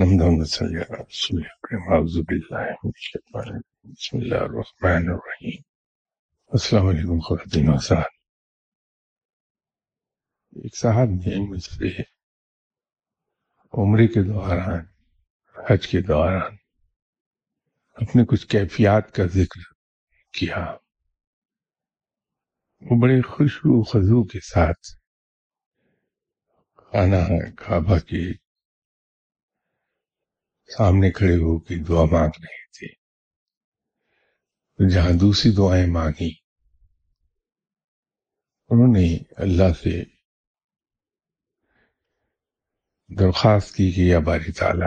نحمد صلی اللہ رسول اکرم اعوذ باللہ من الشیطان الرجیم بسم اللہ الرحمن الرحیم السلام علیکم خواتین و حضرات ایک صاحب نے مجھ سے عمرے کے دوران، حج کے دوران اپنے کچھ کیفیات کا ذکر کیا۔ وہ بڑے خوشبو خزو کے ساتھ خانہ کعبہ کے سامنے کھڑے ہو کے دعا مانگ رہے تھے۔ جہاں دوسری دعائیں مانگی انہوں نے اللہ سے درخواست کی کہ یا باری تعالی،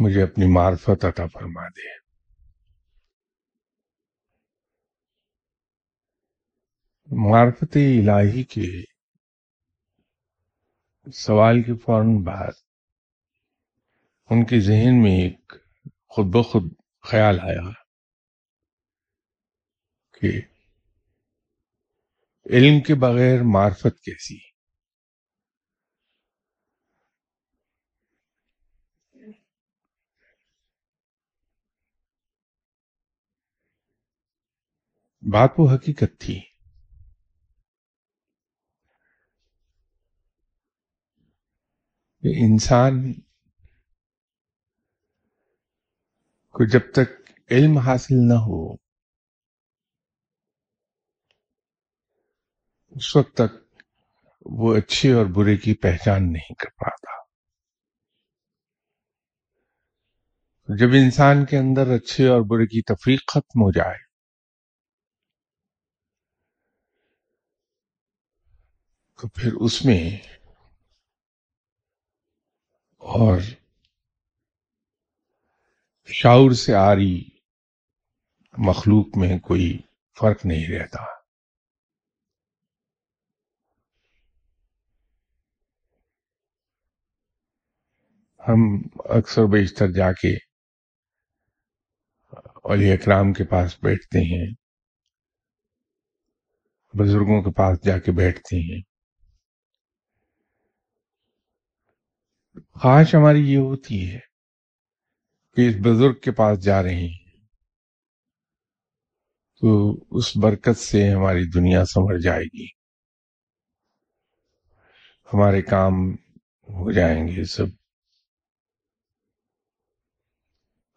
مجھے اپنی معرفت عطا فرما دے۔ معرفت الہی کے سوال کے فوراً بعد ان کے ذہن میں ایک خود بخود خیال آیا کہ علم کے بغیر معرفت کیسی؟ بات وہ حقیقت تھی کہ انسان کو جب تک علم حاصل نہ ہو، اس وقت تک وہ اچھے اور برے کی پہچان نہیں کر پاتا۔ جب انسان کے اندر اچھے اور برے کی تفریق ختم ہو جائے، تو پھر اس میں اور شعور سے آ رہی مخلوق میں کوئی فرق نہیں رہتا۔ ہم اکثر بیشتر جا کے علی اکرام کے پاس بیٹھتے ہیں، بزرگوں کے پاس جا کے بیٹھتے ہیں۔ خواہش ہماری یہ ہوتی ہے کہ اس بزرگ کے پاس جا رہے ہیں۔ تو اس برکت سے ہماری دنیا سمر جائے گی۔ ہمارے کام ہو جائیں گے سب۔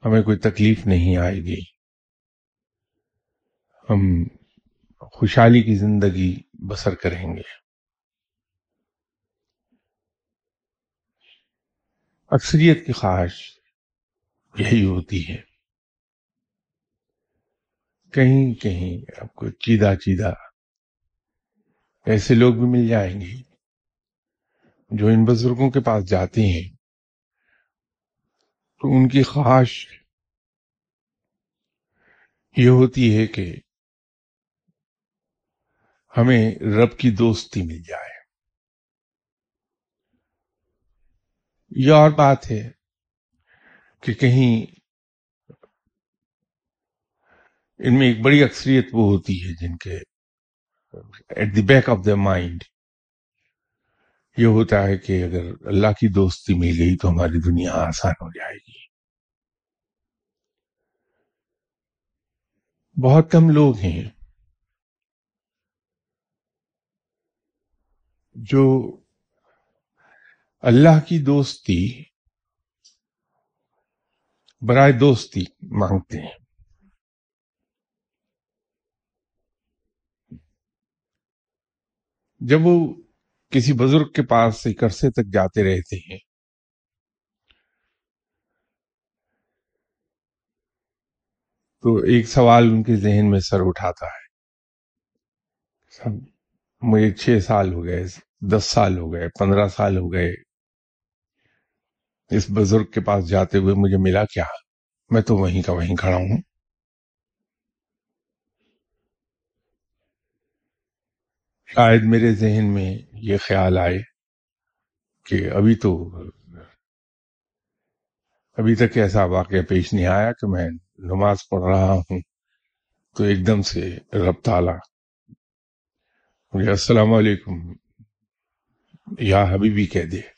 ہمیں کوئی تکلیف نہیں آئے گی۔ ہم خوشحالی کی زندگی بسر کریں گے۔ اکثریت کی خواہش یہی ہوتی ہے۔ کہیں کہیں آپ کو چیدہ چیدہ ایسے لوگ بھی مل جائیں گے جو ان بزرگوں کے پاس جاتے ہیں۔ تو ان کی خواہش یہ ہوتی ہے کہ ہمیں رب کی دوستی مل جائے۔ یہ اور بات ہے کہ کہیں ان میں ایک بڑی اکثریت وہ ہوتی ہے جن کے at the back of the mind یہ ہوتا ہے کہ اگر اللہ کی دوستی مل گئی تو ہماری دنیا آسان ہو جائے گی۔ بہت کم لوگ ہیں جو اللہ کی دوستی برائے دوستی مانگتے ہیں۔ جب وہ کسی بزرگ کے پاس ایک عرصے تک جاتے رہتے ہیں، تو ایک سوال ان کے ذہن میں سر اٹھاتا ہے۔ سب، مجھے چھ سال ہو گئے، دس سال ہو گئے، پندرہ سال ہو گئے اس بزرگ کے پاس جاتے ہوئے مجھے ملا کیا ہاں، میں تو وہیں کا وہیں کھڑا ہوں۔ شاید میرے ذہن میں یہ خیال آئے کہ ابھی تو، ابھی تک ایسا واقعہ پیش نہیں آیا کہ میں نماز پڑھ رہا ہوں۔ تو ایک دم سے رب تعالی۔ مجھے السلام علیکم۔ یا حبیبی کہہ دے۔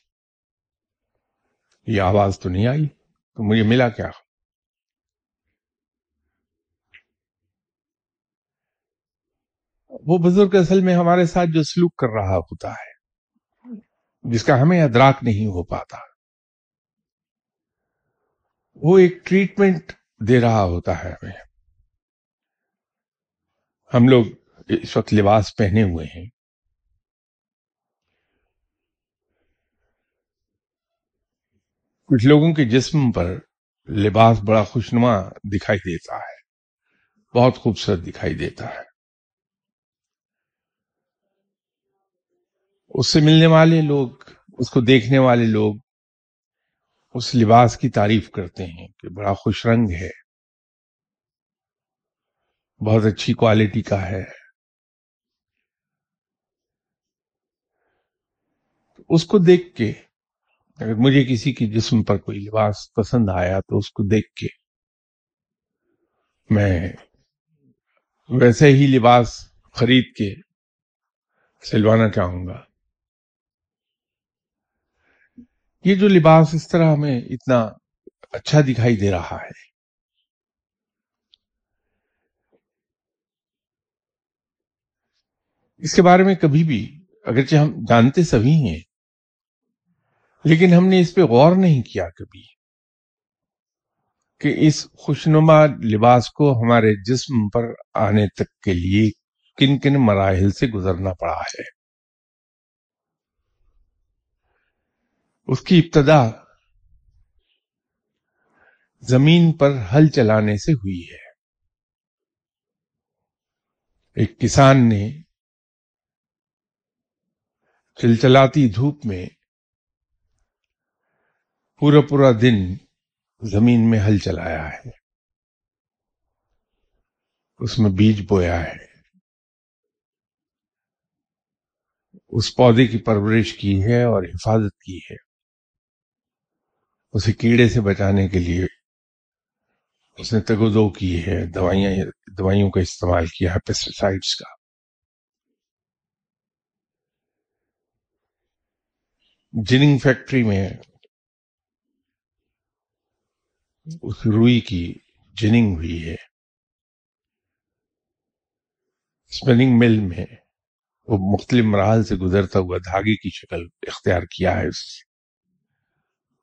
یہ آواز تو نہیں آئی، تو مجھے ملا کیا؟ وہ بزرگ اصل میں ہمارے ساتھ جو سلوک کر رہا ہوتا ہے، جس کا ہمیں ادراک نہیں ہو پاتا۔ وہ ایک ٹریٹمنٹ دے رہا ہوتا ہے ہمیں۔ ہم لوگ اس وقت لباس پہنے ہوئے ہیں۔ کچھ لوگوں کے جسم پر لباس بڑا خوشنما دکھائی دیتا ہے۔ بہت خوبصورت دکھائی دیتا ہے۔ اس سے ملنے والے لوگ، اس کو دیکھنے والے لوگ اس لباس کی تعریف کرتے ہیں کہ بڑا خوش رنگ ہے۔ بہت اچھی کوالٹی کا ہے۔ اس کو دیکھ کے اگر مجھے کسی کی جسم پر کوئی لباس پسند آیا تو اس کو دیکھ کے میں ویسے ہی لباس خرید کے سلوانا چاہوں گا۔ یہ جو لباس اس طرح ہمیں اتنا اچھا دکھائی دے رہا ہے۔ اس کے بارے میں کبھی بھی اگرچہ ہم جانتے سبھی ہیں لیکن ہم نے اس پہ غور نہیں کیا کبھی کہ اس خوشنما لباس کو ہمارے جسم پر آنے تک کے لیے کن کن مراحل سے گزرنا پڑا ہے۔ اس کی ابتدا زمین پر ہل چلانے سے ہوئی ہے۔ ایک کسان نے چلچلاتی دھوپ میں پورا پورا دن زمین میں ہل چلایا ہے۔ اس میں بیج بویا ہے۔ اس پودے کی پرورش کی ہے اور حفاظت کی ہے۔ اسے کیڑے سے بچانے کے لیے اس نے تگودو کی ہے، دوائیاں، دوائیوں کا استعمال کیا ہے پیسٹیسائڈس کا۔ جننگ فیکٹری میں اس روئی کی جننگ ہوئی ہے۔ اسپننگ مل میں وہ مختلف مراحل سے گزرتا ہوا دھاگے کی شکل اختیار کیا ہے اس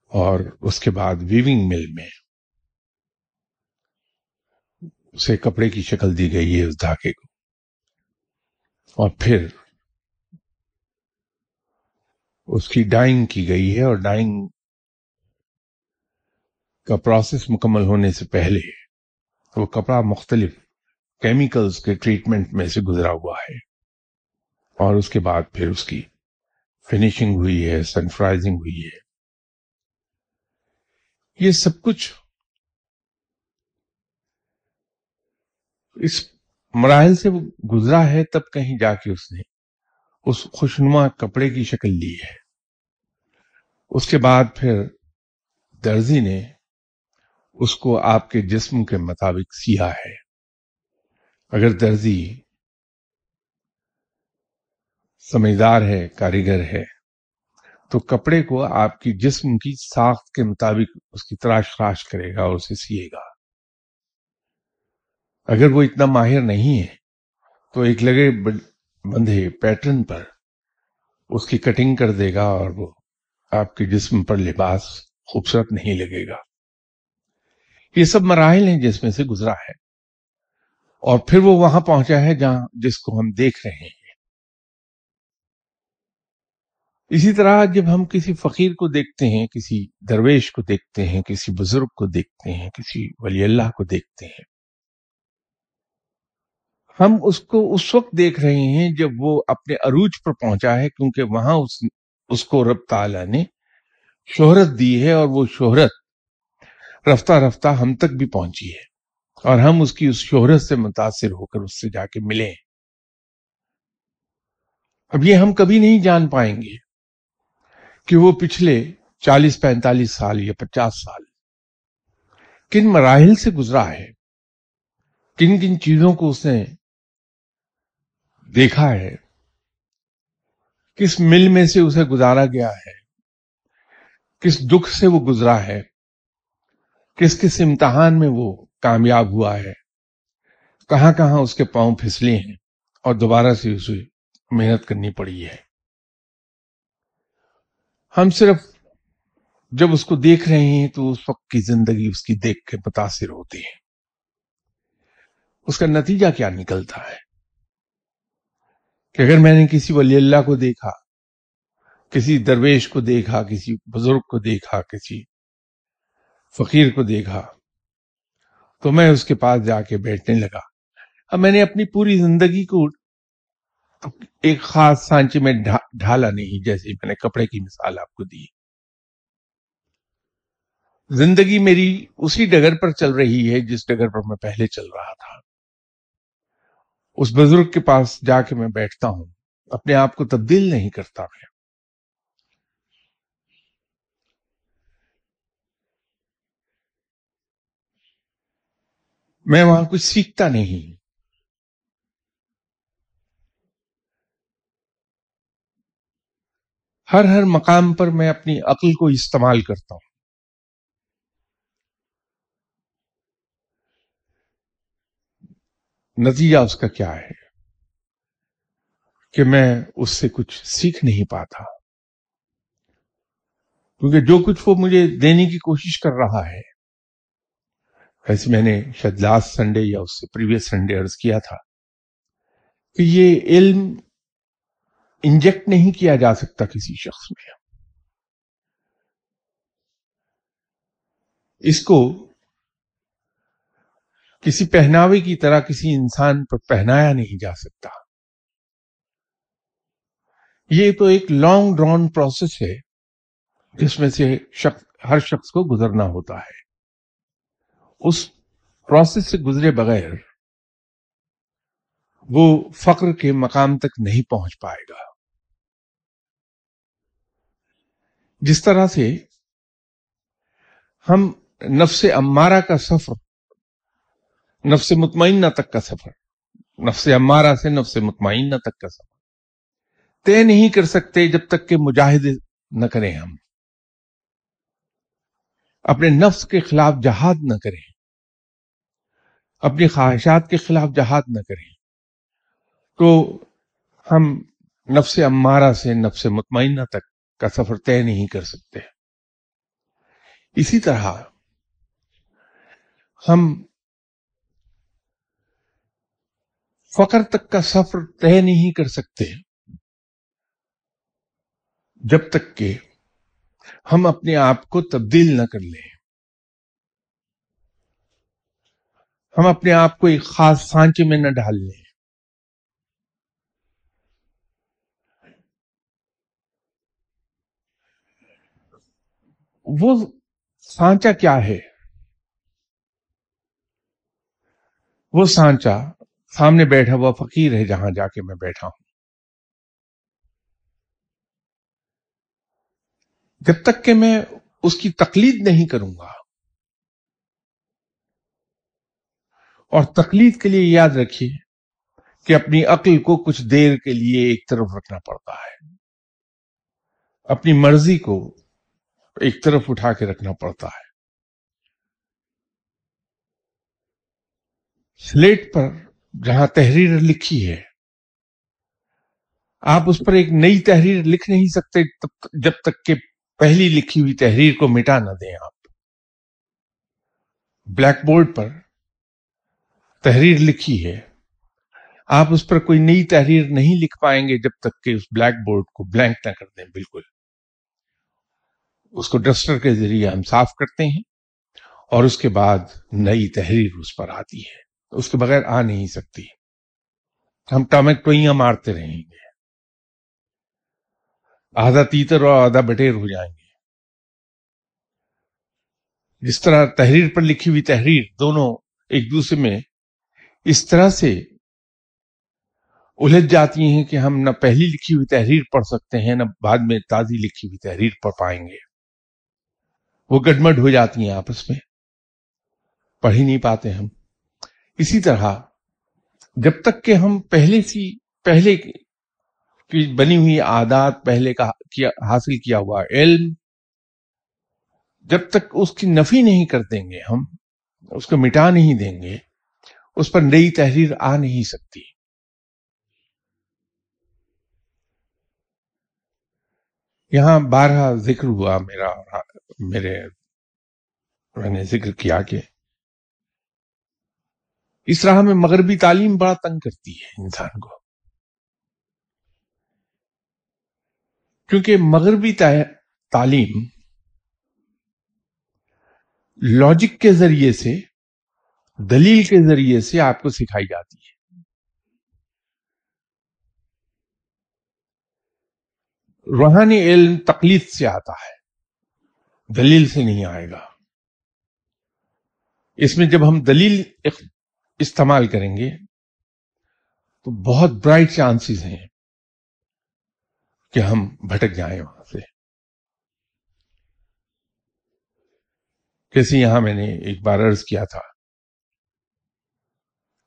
اور اس کے بعد ویونگ مل میں اسے کپڑے کی شکل دی گئی ہے اس دھاگے کو۔ اور پھر اس کی ڈائنگ کی گئی ہے اور ڈائنگ کا پروسیس مکمل ہونے سے پہلے وہ کپڑا مختلف کیمیکلز کے ٹریٹمنٹ میں سے گزرا ہوا ہے۔ اور اس کے بعد پھر اس کی فنیشنگ ہوئی ہے سنفرائزنگ ہوئی ہے۔ یہ سب کچھ اس مراحل سے وہ گزرا ہے، تب کہیں جا کے اس نے اس خوشنما کپڑے کی شکل لی ہے۔ اس کے بعد پھر درزی نے اس کو آپ کے جسم کے مطابق سیا ہے۔ اگر درزی سمجھدار ہے، کاریگر ہے، تو کپڑے کو آپ کی جسم کی ساخت کے مطابق اس کی تراش خراش کرے گا اور اسے سیے گا۔ اگر وہ اتنا ماہر نہیں ہے، تو ایک لگے بندھے پیٹرن پر اس کی کٹنگ کر دے گا اور وہ آپ کے جسم پر لباس خوبصورت نہیں لگے گا۔ یہ سب مراحل ہیں جس میں سے گزرا ہے۔ اور پھر وہ وہاں پہنچا ہے جہاں جس کو ہم دیکھ رہے ہیں۔ اسی طرح جب ہم کسی فقیر کو دیکھتے ہیں، کسی درویش کو دیکھتے ہیں، کسی بزرگ کو دیکھتے ہیں، کسی ولی اللہ کو دیکھتے ہیں، ہم اس کو اس وقت دیکھ رہے ہیں جب وہ اپنے عروج پر پہنچا ہے، کیونکہ وہاں اس اس کو رب تعالی نے شہرت دی ہے اور وہ شہرت رفتہ رفتہ ہم تک بھی پہنچی ہے اور ہم اس کی اس شہرت سے متاثر ہو کر اس سے جا کے ملے اب یہ ہم کبھی نہیں جان پائیں گے کہ وہ پچھلے چالیس پینتالیس سال یا پچاس سال کن مراحل سے گزرا ہے، کن کن چیزوں کو اس نے دیکھا ہے، کس مل میں سے اسے گزارا گیا ہے، کس دکھ سے وہ گزرا ہے۔ کس کس امتحان میں وہ کامیاب ہوا ہے؟ کہاں کہاں اس کے پاؤں پھسلے ہیں اور دوبارہ سے اسے محنت کرنی پڑی ہے؟ ہم صرف جب اس کو دیکھ رہے ہیں تو اس وقت کی زندگی اس کی دیکھ کے متاثر ہوتی ہے اس کا نتیجہ کیا نکلتا ہے؟ کہ اگر میں نے کسی ولی اللہ کو دیکھا، کسی درویش کو دیکھا، کسی بزرگ کو دیکھا، کسی فقیر کو دیکھا تو میں اس کے پاس جا کے بیٹھنے لگا۔ اب میں نے اپنی پوری زندگی کو ایک خاص سانچے میں ڈھالا نہیں جیسے میں نے کپڑے کی مثال آپ کو دی۔ زندگی میری اسی ڈگر پر چل رہی ہے جس ڈگر پر میں پہلے چل رہا تھا۔ اس بزرگ کے پاس جا کے میں بیٹھتا ہوں۔ اپنے آپ کو تبدیل نہیں کرتا میں۔ میں وہاں کچھ سیکھتا نہیں۔ ہر ہر مقام پر میں اپنی عقل کو استعمال کرتا ہوں۔ نتیجہ اس کا کیا ہے؟ کہ میں اس سے کچھ سیکھ نہیں پاتا۔ کیونکہ جو کچھ وہ مجھے دینے کی کوشش کر رہا ہے ویسے میں نے شاید لاسٹ سنڈے یا اس سے پریویس سنڈے عرض کیا تھا کہ یہ علم انجیکٹ نہیں کیا جا سکتا کسی شخص میں۔ اس کو کسی پہناوے کی طرح کسی انسان پر پہنایا نہیں جا سکتا۔ یہ تو ایک لانگ ڈرون پروسیس ہے جس میں سے شخص ہر شخص کو گزرنا ہوتا ہے۔ اس پروسیس سے گزرے بغیر وہ فقر کے مقام تک نہیں پہنچ پائے گا۔ جس طرح سے ہم نفس امارہ کا سفر، نفس مطمئنہ تک کا سفر، نفس امارہ سے نفس مطمئنہ تک کا سفر، طے نہیں کر سکتے جب تک کہ مجاہد نہ کریں ہم۔ اپنے نفس کے خلاف جہاد نہ کریں۔ اپنی خواہشات کے خلاف جہاد نہ کریں۔ تو ہم نفس امارہ سے نفس مطمئنہ تک کا سفر طے نہیں کر سکتے۔ اسی طرح ہم فقر تک کا سفر طے نہیں کر سکتے جب تک کہ ہم اپنے آپ کو تبدیل نہ کر لیں۔ ہم اپنے آپ کو ایک خاص سانچے میں نہ ڈال لیں۔ وہ سانچا کیا ہے؟ وہ سانچا سامنے بیٹھا ہوا فقیر ہے جہاں جا کے میں بیٹھا ہوں۔ جب تک کہ میں اس کی تقلید نہیں کروں گا اور تقلید کے لیے یاد رکھیے کہ اپنی عقل کو کچھ دیر کے لیے ایک طرف رکھنا پڑتا ہے۔ اپنی مرضی کو ایک طرف اٹھا کے رکھنا پڑتا ہے۔ سلیٹ پر جہاں تحریر لکھی ہے، آپ اس پر ایک نئی تحریر لکھ نہیں سکتے جب تک کہ پہلی لکھی ہوئی تحریر کو مٹا نہ دیں آپ۔ بلیک بورڈ پر تحریر لکھی ہے۔ آپ اس پر کوئی نئی تحریر نہیں لکھ پائیں گے جب تک کہ اس بلیک بورڈ کو بلینک نہ کر دیں، بالکل۔ اس کو ڈسٹر کے ذریعے ہم صاف کرتے ہیں اور اس کے بعد نئی تحریر اس پر آتی ہے۔ اس کے بغیر آ نہیں سکتی۔ ہم ٹامک ٹوئیاں مارتے رہیں گے۔ آدھا تیتر اور آدھا بٹیر ہو جائیں گے۔ جس طرح تحریر پر لکھی ہوئی تحریر دونوں ایک دوسرے میں اس طرح سے الجھ جاتی ہیں کہ ہم نہ پہلی لکھی ہوئی تحریر پڑھ سکتے ہیں، نہ بعد میں تازی لکھی ہوئی تحریر پڑھ پائیں گے۔ وہ گڈمڈ ہو جاتی ہیں آپس میں۔ پڑھ ہی نہیں پاتے ہم۔ اسی طرح جب تک کہ ہم پہلے سی، پہلے کی بنی ہوئی عادات، پہلے کا کیا، حاصل کیا ہوا علم، جب تک اس کی نفی نہیں کر دیں گے ہم، اس کو مٹا نہیں دیں گے اس پر نئی تحریر آ نہیں سکتی۔ یہاں بارہ ذکر ہوا میرا میرے میں نے ذکر کیا کہ اس راہ میں مغربی تعلیم بڑا تنگ کرتی ہے انسان کو۔ کیونکہ مغربی تعلیم لاجک کے ذریعے سے دلیل کے ذریعے سے آپ کو سکھائی جاتی ہے۔ روحانی علم تقلید سے آتا ہے، دلیل سے نہیں آئے گا۔ اس میں جب ہم دلیل استعمال کریں گے، تو بہت برائٹ چانسز ہیں کہ ہم بھٹک جائیں وہاں سے۔ کیسے یہاں میں نے ایک بار عرض کیا تھا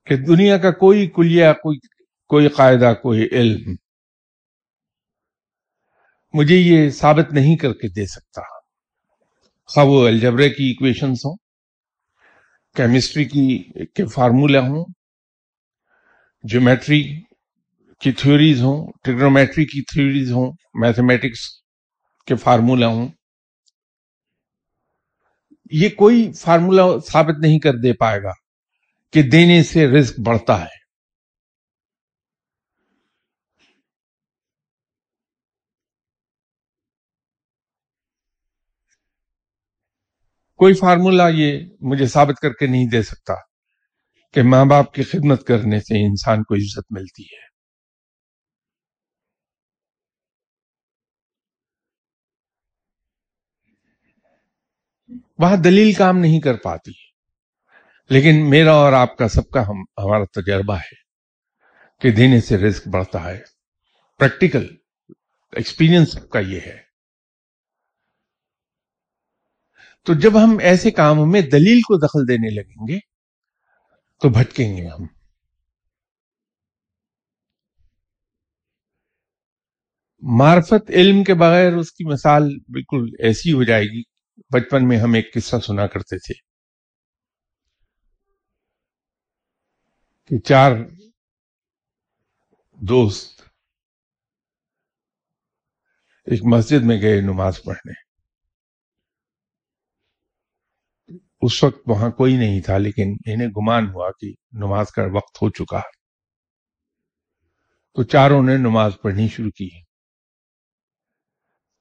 کہ دنیا کا کوئی کلیہ، کوئی کوئی قاعدہ، کوئی علم مجھے یہ ثابت نہیں کر کے دے سکتا۔ خواہ وہ الجبرے کی ایکویشنز ہوں کیمسٹری کی کے فارمولا ہوں جیومیٹری کی تھیوریز ہوں ٹیگنومیٹری کی تھیوریز ہوں میتھمیٹکس کے فارمولا ہوں۔ یہ کوئی فارمولا ثابت نہیں کر دے پائے گا۔ کہ دینے سے رزق بڑھتا ہے۔ کوئی فارمولا یہ مجھے ثابت کر کے نہیں دے سکتا کہ ماں باپ کی خدمت کرنے سے انسان کو عزت ملتی ہے۔ وہاں دلیل کام نہیں کر پاتی۔ لیکن میرا اور آپ کا سب کا ہم ہمارا تجربہ ہے کہ دینے سے رزق بڑھتا ہے۔ پریکٹیکل ایکسپیرینس سب کا یہ ہے۔ تو جب ہم ایسے کاموں میں دلیل کو دخل دینے لگیں گے، تو بھٹکیں گے ہم۔ معرفت علم کے بغیر اس کی مثال بالکل ایسی ہو جائے گی۔ بچپن میں ہم ایک قصہ سنا کرتے تھے۔ کہ چار دوست ایک مسجد میں گئے نماز پڑھنے۔ اس وقت وہاں کوئی نہیں تھا، لیکن انہیں گمان ہوا کہ نماز کا وقت ہو چکا۔ تو چاروں نے نماز پڑھنی شروع کی۔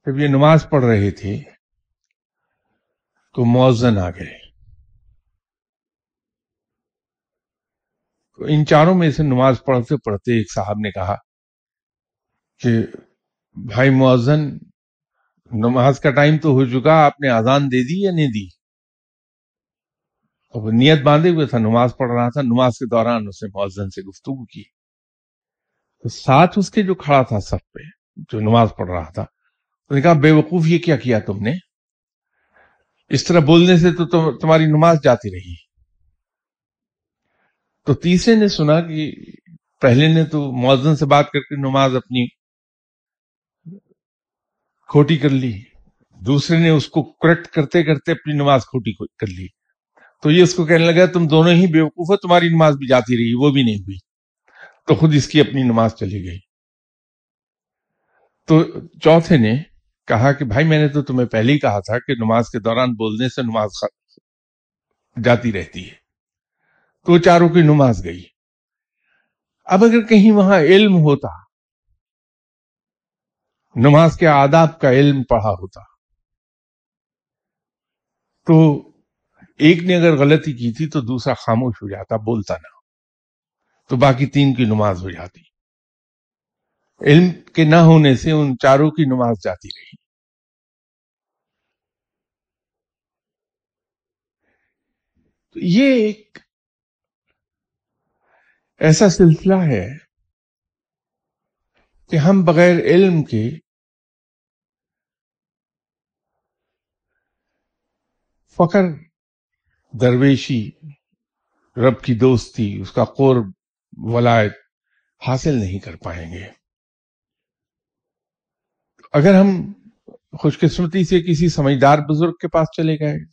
جب یہ نماز پڑھ رہے تھے تو موزن آ گئے۔ ان چاروں میں سے نماز پڑھتے پڑھتے ایک صاحب نے کہا کہ بھائی موزن نماز کا ٹائم تو ہو چکا، آپ نے آزان دے دی یا نہیں دی؟ نیت باندھے ہوئے تھا، نماز پڑھ رہا تھا، نماز کے دوران اس نے موزن سے گفتگو کی۔ تو ساتھ اس کے جو کھڑا تھا سب پہ، جو نماز پڑھ رہا تھا نے کہا بے وقوف یہ کیا کیا تم نے؟ اس طرح بولنے سے تو تمہاری نماز جاتی رہی۔ تو تیسرے نے سنا کہ پہلے نے تو موزن سے بات کر کے نماز اپنی کھوٹی کر لی، دوسرے نے اس کو کریکٹ کرتے کرتے اپنی نماز کھوٹی کر لی۔ تو یہ اس کو کہنے لگا، تم دونوں ہی بیوقوف ہو، تمہاری نماز بھی جاتی رہی، وہ بھی نہیں ہوئی۔ تو خود اس کی اپنی نماز چلی گئی۔ تو چوتھے نے کہا کہ بھائی، میں نے تو تمہیں پہلے ہی کہا تھا کہ نماز کے دوران بولنے سے نماز جاتی رہتی ہے۔ تو چاروں کی نماز گئی۔ اب اگر کہیں وہاں علم ہوتا، نماز کے آداب کا علم پڑھا ہوتا، تو ایک نے اگر غلطی کی تھی تو دوسرا خاموش ہو جاتا، بولتا نہ۔ تو باقی تین کی نماز ہو جاتی۔ علم کے نہ ہونے سے ان چاروں کی نماز جاتی رہی۔ تو یہ ایک ایسا سلسلہ ہے کہ ہم بغیر علم کے فخر، درویشی، رب کی دوستی، اس کا قرب، ولایت حاصل نہیں کر پائیں گے۔ اگر ہم خوش قسمتی سے کسی سمجھدار بزرگ کے پاس چلے گئے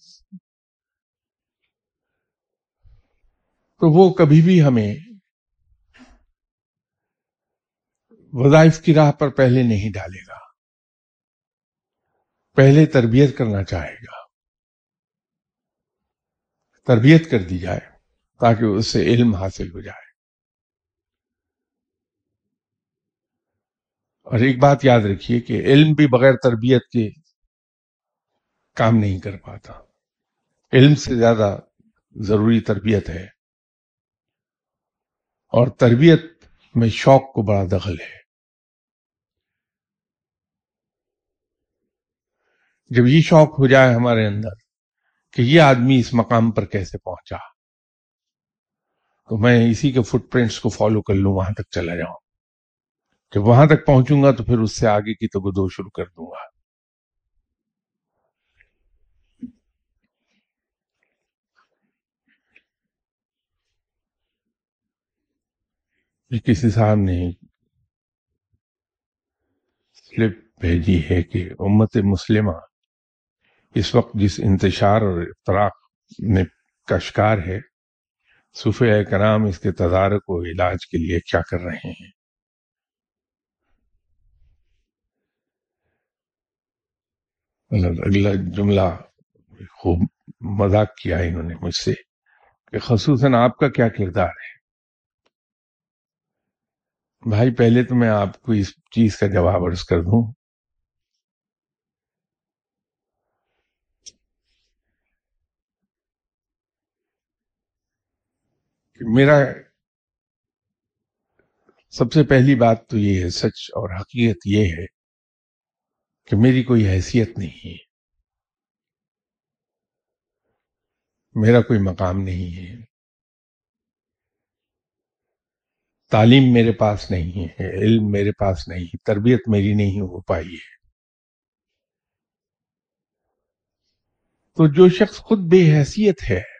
تو وہ کبھی بھی ہمیں وظائف کی راہ پر پہلے نہیں ڈالے گا۔ پہلے تربیت کرنا چاہے گا۔ تربیت کر دی جائے تاکہ اس سے علم حاصل ہو جائے۔ اور ایک بات یاد رکھیے کہ علم بھی بغیر تربیت کے کام نہیں کر پاتا۔ علم سے زیادہ ضروری تربیت ہے۔ اور تربیت میں شوق کو بڑا دخل ہے۔ جب یہ شوق ہو جائے ہمارے اندر کہ یہ آدمی اس مقام پر کیسے پہنچا، تو میں اسی کے فٹ پرنٹس کو فالو کر لوں، وہاں تک چلا جاؤں۔ جب وہاں تک پہنچوں گا تو پھر اس سے آگے کی تو گدو شروع کر دوں گا۔ کسی صاحب نے سلپ بھیجی ہے کہ امت مسلمہ اس وقت جس انتشار اور افتراق میں کا شکار ہے صوفیہ کرام اس کے تدارک و علاج کے لیے کیا کر رہے ہیں؟ اگلا جملہ خوب مذاق کیا انہوں نے مجھ سے کہ خصوصاً آپ کا کیا کردار ہے؟ بھائی، پہلے تو میں آپ کو اس چیز کا جواب عرض کر دوں میرا سب سے پہلی بات تو یہ ہے، سچ اور حقیقت یہ ہے کہ میری کوئی حیثیت نہیں ہے۔ میرا کوئی مقام نہیں ہے۔ تعلیم میرے پاس نہیں ہے، علم میرے پاس نہیں ہے، تربیت میری نہیں ہو پائی ہے۔ تو جو شخص خود بے حیثیت ہے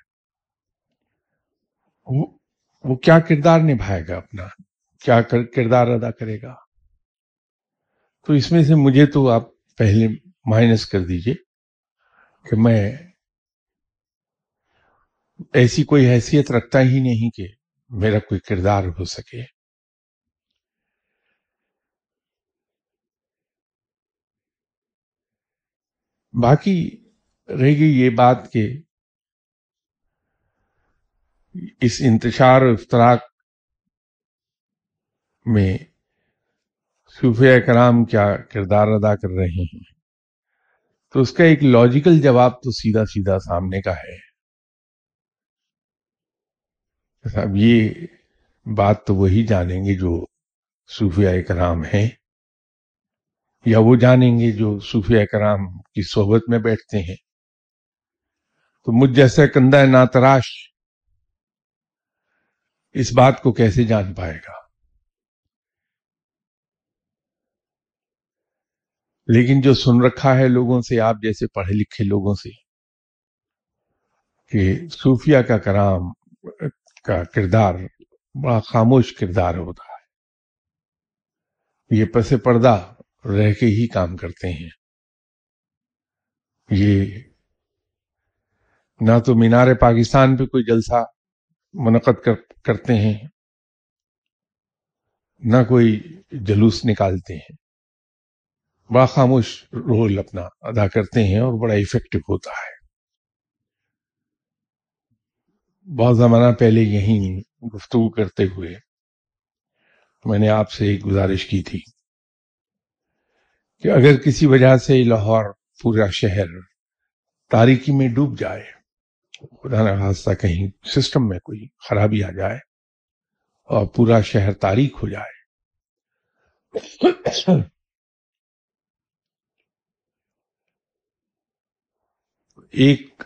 وہ کیا کردار نبھائے گا اپنا؟ کیا کردار ادا کرے گا؟ تو اس میں سے مجھے تو آپ پہلے مائنس کر دیجیے کہ میں ایسی کوئی حیثیت رکھتا ہی نہیں کہ میرا کوئی کردار ہو سکے۔ باقی رہ گئی یہ بات کہ اس انتشار و افطراک میں صوفیہ کرام کیا کردار ادا کر رہے ہیں؟ تو اس کا ایک لاجیکل جواب تو سیدھا سیدھا سامنے کا ہے۔ اب یہ بات تو وہی جانیں گے جو صوفیہ کرام ہیں، یا وہ جانیں گے جو صوفیہ کرام کی صحبت میں بیٹھتے ہیں۔ تو مجھ جیسے کندہ ناتراش اس بات کو کیسے جان پائے گا؟ لیکن جو سن رکھا ہے لوگوں سے، آپ جیسے پڑھے لکھے لوگوں سے، کہ صوفیہ کا کرام کا کردار بڑا خاموش کردار ہوتا ہے۔ یہ پس پردہ رہ کے ہی کام کرتے ہیں۔ یہ نہ تو مینار پاکستان پہ کوئی جلسہ منعقد کرتے ہیں۔ نہ کوئی جلوس نکالتے ہیں۔ بڑا خاموش رول اپنا ادا کرتے ہیں اور بڑا افیکٹو ہوتا ہے۔ بہت زمانہ پہلے یہیں گفتگو کرتے ہوئے میں نے آپ سے ایک گزارش کی تھی کہ اگر کسی وجہ سے لاہور پورا شہر تاریکی میں ڈوب جائے خدا نہ کہیں سسٹم میں کوئی خرابی آ جائے اور پورا شہر تاریخ ہو جائے۔ ایک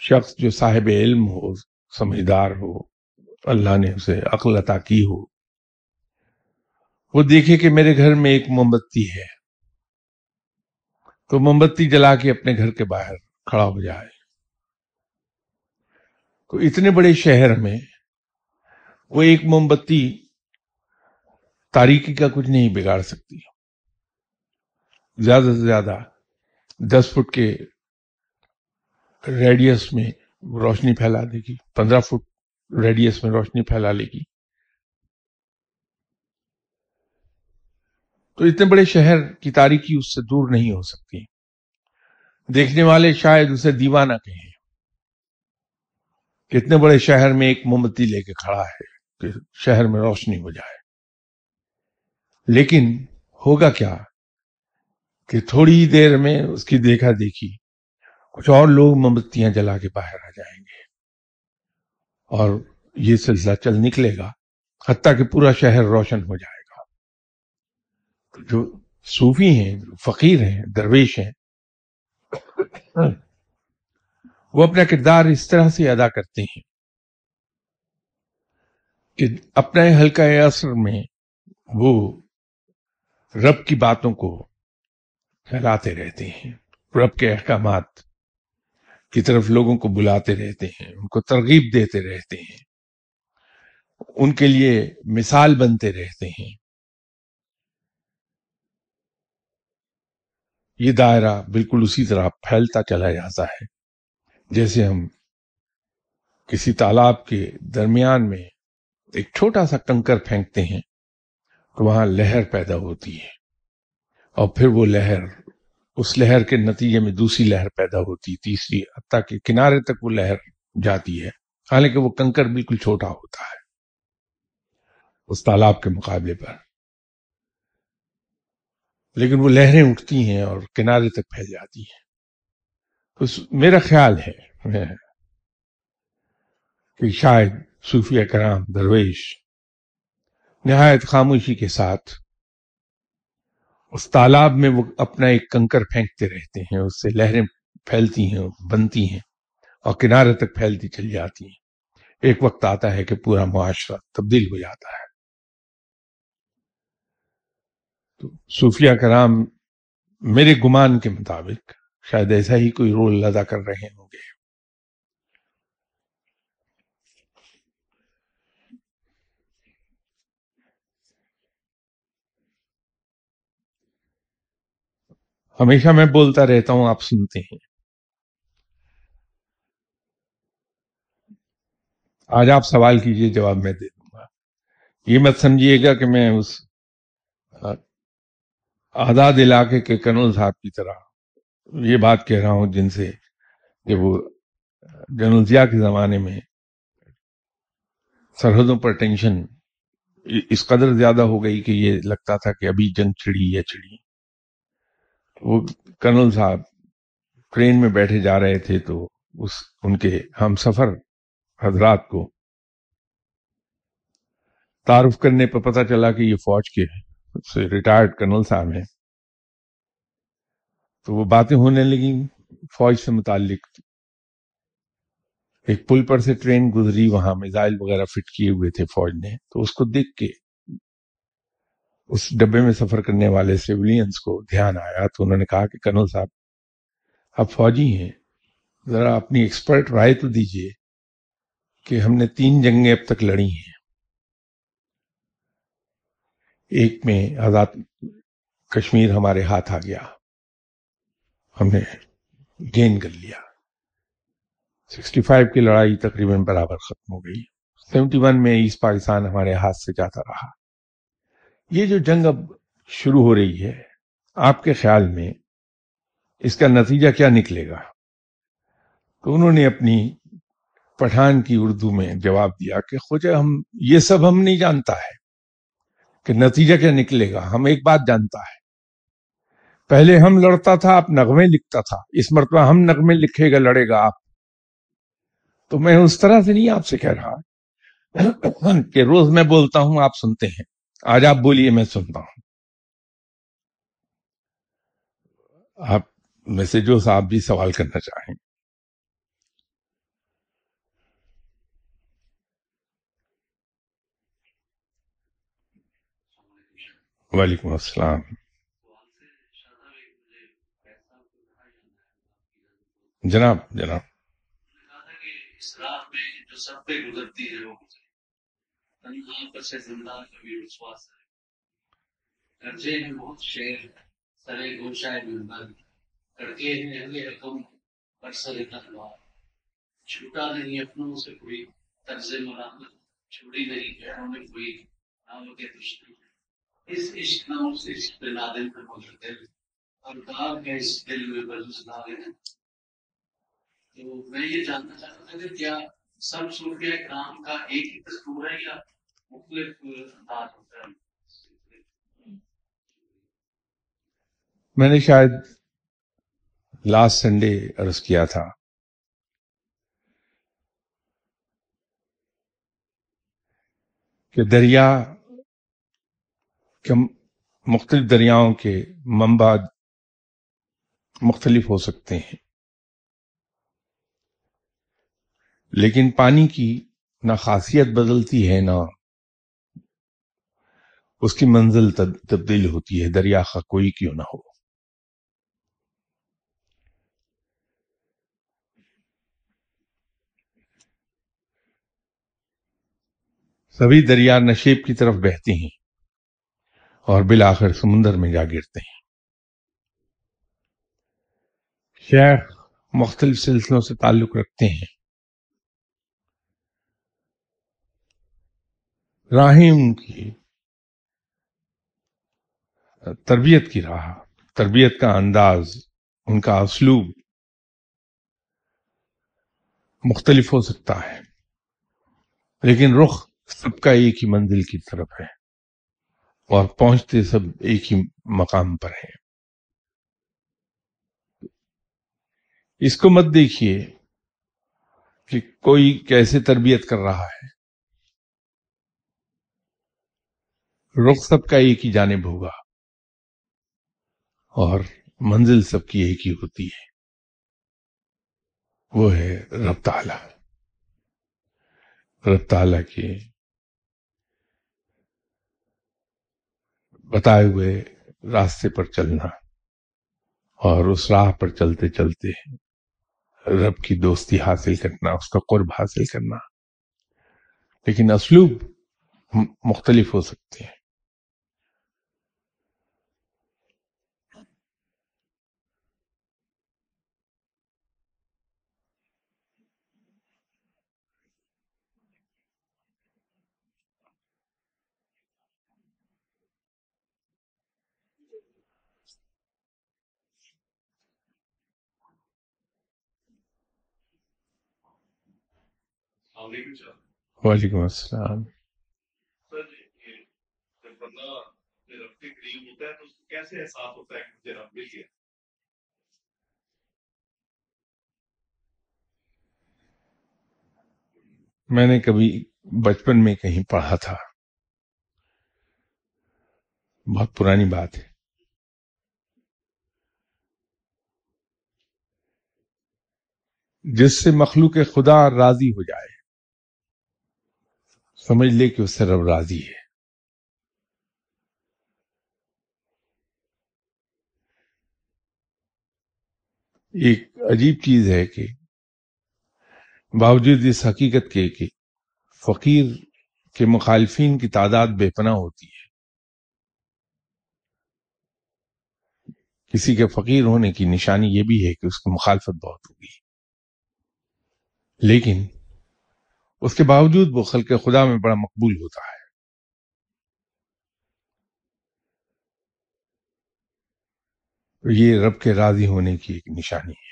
شخص جو صاحب علم ہو، سمجھدار ہو، اللہ نے اسے عقل عطا کی ہو، وہ دیکھے کہ میرے گھر میں ایک موم بتی ہے۔ تو موم بتی جلا کے اپنے گھر کے باہر کھڑا ہو جائے۔ تو اتنے بڑے شہر میں وہ ایک موم بتی تاریخی کا کچھ نہیں بگاڑ سکتی۔ زیادہ سے زیادہ دس فٹ کے ریڈیس میں روشنی پھیلا دے گی۔ پندرہ فٹ ریڈیس میں روشنی پھیلا لے گی۔ تو اتنے بڑے شہر کی تاریخی اس سے دور نہیں ہو سکتی۔ دیکھنے والے شاید اسے دیوانہ کہیں۔ کتنے بڑے شہر میں ایک مومبتی لے کے کھڑا ہے کہ شہر میں روشنی ہو جائے۔ لیکن ہوگا کیا کہ تھوڑی دیر میں اس کی دیکھا دیکھی کچھ اور لوگ موم بتیاں جلا کے باہر آ جائیں گے اور یہ سلسلہ چل نکلے گا، حتیٰ کہ پورا شہر روشن ہو جائے گا۔ جو صوفی ہیں، فقیر ہیں، درویش ہیں وہ اپنا کردار اس طرح سے ادا کرتے ہیں کہ اپنے ہلکا اثر میں وہ رب کی باتوں کو پھیلاتے رہتے ہیں، رب کے احکامات کی طرف لوگوں کو بلاتے رہتے ہیں، ان کو ترغیب دیتے رہتے ہیں، ان کے لیے مثال بنتے رہتے ہیں۔ یہ دائرہ بالکل اسی طرح پھیلتا چلا جاتا ہے۔ جیسے ہم کسی تالاب کے درمیان میں ایک چھوٹا سا کنکر پھینکتے ہیں، تو وہاں لہر پیدا ہوتی ہے۔ اور پھر وہ لہر، اس لہر کے نتیجے میں دوسری لہر پیدا ہوتی تیسری، حتیٰ کہ کنارے تک وہ لہر جاتی ہے۔ حالانکہ وہ کنکر بالکل چھوٹا ہوتا ہے اس تالاب کے مقابلے پر۔ لیکن وہ لہریں اٹھتی ہیں اور کنارے تک پھیل جاتی ہیں۔ تو میرا خیال ہے کہ شاید صوفیہ کرام درویش نہایت خاموشی کے ساتھ اس تالاب میں وہ اپنا ایک کنکر پھینکتے رہتے ہیں، اس سے لہریں پھیلتی ہیں، بنتی ہیں اور کنارے تک پھیلتی چل جاتی ہیں۔ ایک وقت آتا ہے کہ پورا معاشرہ تبدیل ہو جاتا ہے۔ تو صوفیہ کرام میرے گمان کے مطابق شاید ایسا ہی کوئی رول ادا کر رہے ہوں گے۔ ہمیشہ میں بولتا رہتا ہوں، آپ سنتے ہیں۔ آج آپ سوال کیجیے، جواب میں دے دوں گا۔ یہ مت سمجھیے گا کہ میں اس آزاد علاقے کے کنول صاحب کی طرح یہ بات کہہ رہا ہوں جن سے کہ وہ جنوزیا کے زمانے میں سرحدوں پر ٹینشن اس قدر زیادہ ہو گئی کہ یہ لگتا تھا کہ ابھی جنگ چڑی یا چڑی وہ کرنل صاحب ٹرین میں بیٹھے جا رہے تھے تو اس ان کے ہم سفر حضرات کو تعارف کرنے پہ پتا چلا کہ یہ فوج کے ریٹائرڈ کرنل صاحب ہیں۔ تو وہ باتیں ہونے لگی فوج سے متعلق ایک پل پر سے ٹرین گزری، وہاں میزائل وغیرہ فٹ کیے ہوئے تھے فوج نے۔ تو اس کو دیکھ کے اس ڈبے میں سفر کرنے والے سیولینس کو دھیان آیا۔ تو انہوں نے کہا کہ کنول صاحب، آپ فوجی ہیں۔ ذرا اپنی ایکسپرٹ رائے تو دیجیے کہ ہم نے تین جنگیں اب تک لڑی ہیں۔ ایک میں آزاد کشمیر ہمارے ہاتھ آ گیا۔ ہم نے گین کر لیا۔ سکسٹی فائیو کی لڑائی تقریباً برابر ختم ہو گئی۔ سیونٹی ون میں ایسٹ پاکستان ہمارے ہاتھ سے جاتا رہا۔ یہ جو جنگ اب شروع ہو رہی ہے، آپ کے خیال میں اس کا نتیجہ کیا نکلے گا؟ تو انہوں نے اپنی پٹھان کی اردو میں جواب دیا کہ، خوجہ، ہم، یہ سب ہم نہیں جانتا ہے کہ نتیجہ کیا نکلے گا۔ ہم ایک بات جانتا ہے۔ پہلے ہم لڑتا تھا، آپ نغمے لکھتا تھا۔ اس مرتبہ ہم نغمے لکھے گا، لڑے گا آپ۔ تو میں اس طرح سے نہیں آپ سے کہہ رہا۔ کہ روز میں بولتا ہوں، آپ سنتے ہیں۔ آج آپ بولیے، میں سنتا ہوں۔ آپ میں سے جو صاحب بھی سوال کرنا چاہیں۔ وعلیکم السلام۔ جناب جناب۔ میں جو سب پہ گزرتی ہے وہ تنہا زندہ کبھی سے بہت سرے ہیں حکم پر سر تلوار چھوٹا نہیں اپنوں سے کوئی طرز ملامت چھوڑی نہیں پیروں میں کوئی نام کے دشمن اس عشق نام سے عشق پہ نادم پہ مگر دل اور داغ ہے اس دل میں بلوز نادم تو میں یہ جاننا چاہتا تھا کہ کیا سب صوفیہ کرام کا ایک ہی دستور ہے یا مختلف انداز ہوتا ہے؟ میں نے شاید لاسٹ سنڈے عرض کیا تھا۔ کہ دریا کہ مختلف دریاؤں کے منبع مختلف ہو سکتے ہیں۔ لیکن پانی کی نہ خاصیت بدلتی ہے نہ اس کی منزل تبدیل ہوتی ہے، دریا کا کوئی کیوں نہ ہو۔ سبھی دریا نشیب کی طرف بہتے ہیں اور بالآخر سمندر میں جا گرتے ہیں۔ شیخ مختلف سلسلوں سے تعلق رکھتے ہیں۔ راہیم کی تربیت کی راہ، تربیت کا انداز، ان کا اسلوب مختلف ہو سکتا ہے، لیکن رخ سب کا ایک ہی منزل کی طرف ہے اور پہنچتے سب ایک ہی مقام پر ہیں۔ اس کو مت دیکھیے کہ کوئی کیسے تربیت کر رہا ہے۔ رخ سب کا ایک ہی جانب ہوگا اور منزل سب کی ایک ہی ہوتی ہے۔ وہ ہے رب تعالی۔ رب تعالی کے بتائے ہوئے راستے پر چلنا اور اس راہ پر چلتے چلتے رب کی دوستی حاصل کرنا، اس کا قرب حاصل کرنا۔ لیکن اسلوب مختلف ہو سکتے ہیں۔ وعلیکم السلام۔ میں نے کبھی بچپن میں کہیں پڑھا تھا۔ بہت پرانی بات ہے۔ جس سے مخلوق خدا راضی ہو جائے۔ سمجھ لے کہ اس سے رب راضی ہے۔ ایک عجیب چیز ہے کہ باوجود اس حقیقت کے کہ فقیر کے مخالفین کی تعداد بے پناہ ہوتی ہے، کسی کے فقیر ہونے کی نشانی یہ بھی ہے کہ اس کی مخالفت بہت ہوگی۔ لیکن اس کے باوجود وہ خلق خدا میں بڑا مقبول ہوتا ہے۔ یہ رب کے راضی ہونے کی ایک نشانی ہے۔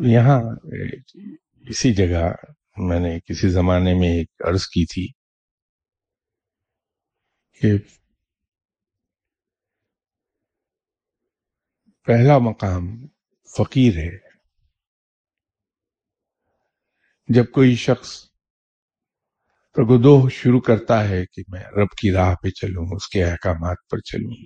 یہاں اسی جگہ میں نے کسی زمانے میں ایک عرض کی تھی کہ پہلا مقام فقیر ہے۔ جب کوئی شخص پرگدوہ شروع کرتا ہے کہ میں رب کی راہ پہ چلوں، اس کے احکامات پر چلوں۔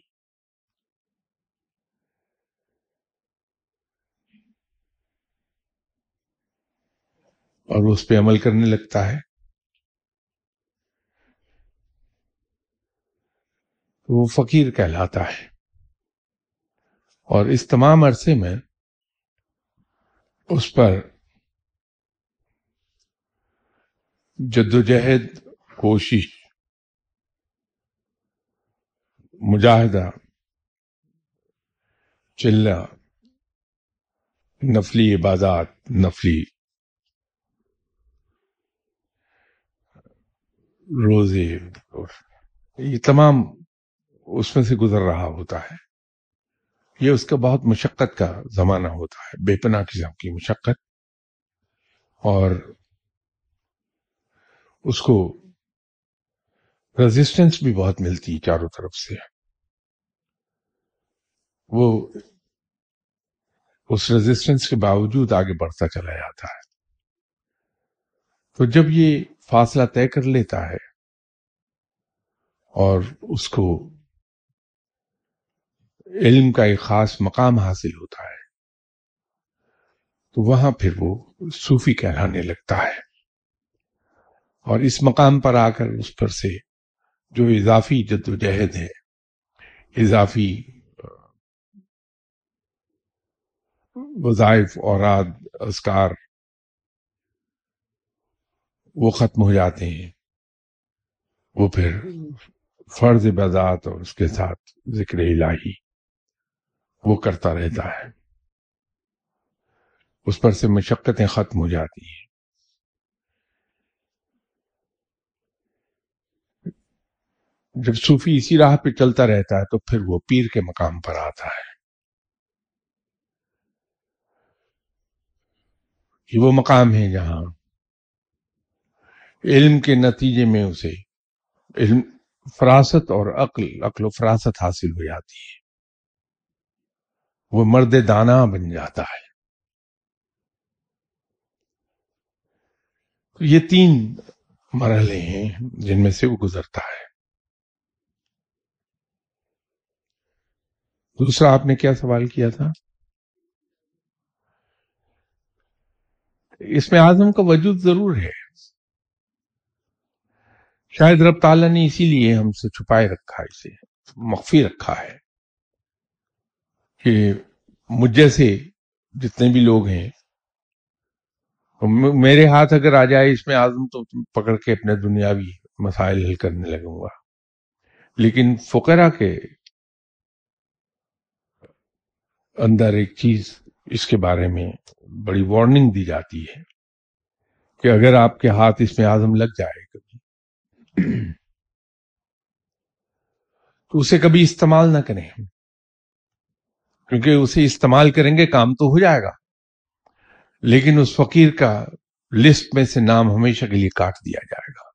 اور اس پہ عمل کرنے لگتا ہے۔ تو وہ فقیر کہلاتا ہے۔ اور اس تمام عرصے میں اس پر جدوجہد، کوشش، مجاہدہ چلنا نفلی عبادات، نفلی روزے، یہ تمام اس میں سے گزر رہا ہوتا ہے۔ یہ اس کا بہت مشقت کا زمانہ ہوتا ہے، بے پناہ قسم کی مشقت اور اس کو ریزسٹنس بھی بہت ملتی ہے چاروں طرف سے۔ وہ اس ریزسٹنس کے باوجود آگے بڑھتا چلا جاتا ہے۔ تو جب یہ فاصلہ طے کر لیتا ہے اور اس کو علم کا ایک خاص مقام حاصل ہوتا ہے، تو وہاں پھر وہ صوفی کہلانے لگتا ہے۔ اور اس مقام پر آ کر اس پر سے جو اضافی جد و جہد ہے، اضافی وظائف اوراد اذکار، وہ ختم ہو جاتے ہیں۔ وہ پھر فرض بذات اور اس کے ساتھ ذکر الہی وہ کرتا رہتا ہے۔ اس پر سے مشقتیں ختم ہو جاتی ہیں۔ جب صوفی اسی راہ پہ چلتا رہتا ہے تو پھر وہ پیر کے مقام پر آتا ہے۔ یہ وہ مقام ہے جہاں علم کے نتیجے میں اسے علم، فراست اور عقل عقل و فراست حاصل ہو جاتی ہے۔ وہ مرد دانا بن جاتا ہے۔ یہ تین مرحلے ہیں جن میں سے وہ گزرتا ہے۔ دوسرا آپ نے کیا سوال کیا تھا؟ اس میں آزم کا وجود ضرور ہے۔ شاید رب تعالیٰ نے اسی لیے ہم سے چھپائے رکھا اسے مخفی رکھا ہے کہ مجھ جیسے جتنے بھی لوگ ہیں میرے ہاتھ اگر آ جائے اس میں آزم تو پکڑ کے اپنے دنیاوی مسائل حل کرنے لگوں گا۔ لیکن فقرا کے اندر ایک چیز اس کے بارے میں بڑی وارننگ دی جاتی ہے کہ اگر آپ کے ہاتھ اس میں آزم لگ جائے کبھی، تو اسے کبھی استعمال نہ کریں کیونکہ اسے استعمال کریں گے، کام تو ہو جائے گا۔ لیکن اس فقیر کا لسٹ میں سے نام ہمیشہ کے لیے کاٹ دیا جائے گا۔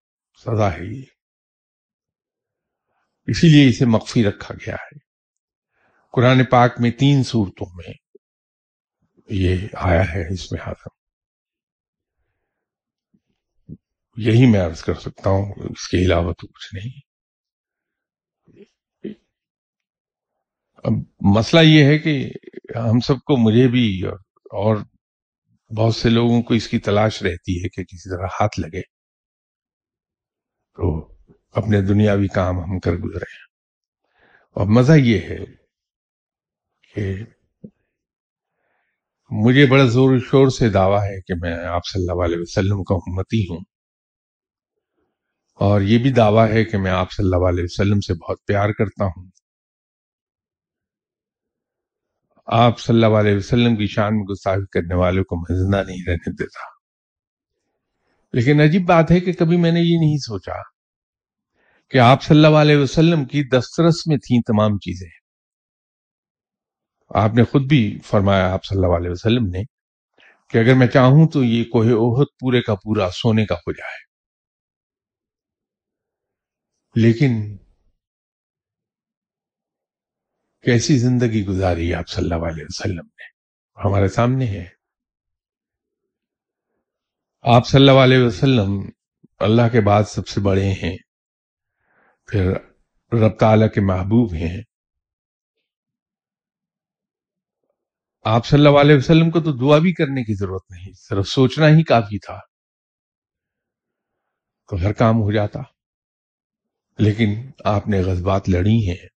سزا ہے یہ۔ اسی لیے اسے مخفی رکھا گیا ہے۔ قرآن پاک میں تین صورتوں میں یہ آیا ہے، اس میں ہاتھ یہی میں عرض کر سکتا ہوں، اس کے علاوہ تو کچھ نہیں۔ اب مسئلہ یہ ہے کہ ہم سب کو مجھے بھی اور بہت سے لوگوں کو اس کی تلاش رہتی ہے کہ کسی طرح ہاتھ لگے۔ تو اپنے دنیاوی کام ہم کر گزرے اور مزہ یہ ہے کہ مجھے بڑا زور شور سے دعویٰ ہے کہ میں آپ صلی اللہ علیہ وسلم کا امتی ہوں۔ اور یہ بھی دعویٰ ہے کہ میں آپ صلی اللہ علیہ وسلم سے بہت پیار کرتا ہوں۔ آپ صلی اللہ علیہ وسلم کی شان میں گستاخی کرنے والوں کو میں زندہ نہیں رہنے دیتا۔ لیکن عجیب بات ہے کہ کبھی میں نے یہ نہیں سوچا کہ آپ صلی اللہ علیہ وسلم کی دسترس میں تھیں تمام چیزیں۔ آپ نے خود بھی فرمایا آپ صلی اللہ علیہ وسلم نے کہ اگر میں چاہوں تو یہ کوہ اوہد پورے کا پورا سونے کا ہو جائے لیکن کیسی زندگی گزاری آپ صلی اللہ علیہ وسلم نے؟ ہمارے سامنے ہے۔ آپ صلی اللہ علیہ وسلم اللہ کے بعد سب سے بڑے ہیں، پھر رب تعالیٰ کے محبوب ہیں۔ آپ صلی اللہ علیہ وسلم کو تو دعا بھی کرنے کی ضرورت نہیں صرف سوچنا ہی کافی تھا۔ تو ہر کام ہو جاتا۔ لیکن آپ نے غذبات لڑی ہیں۔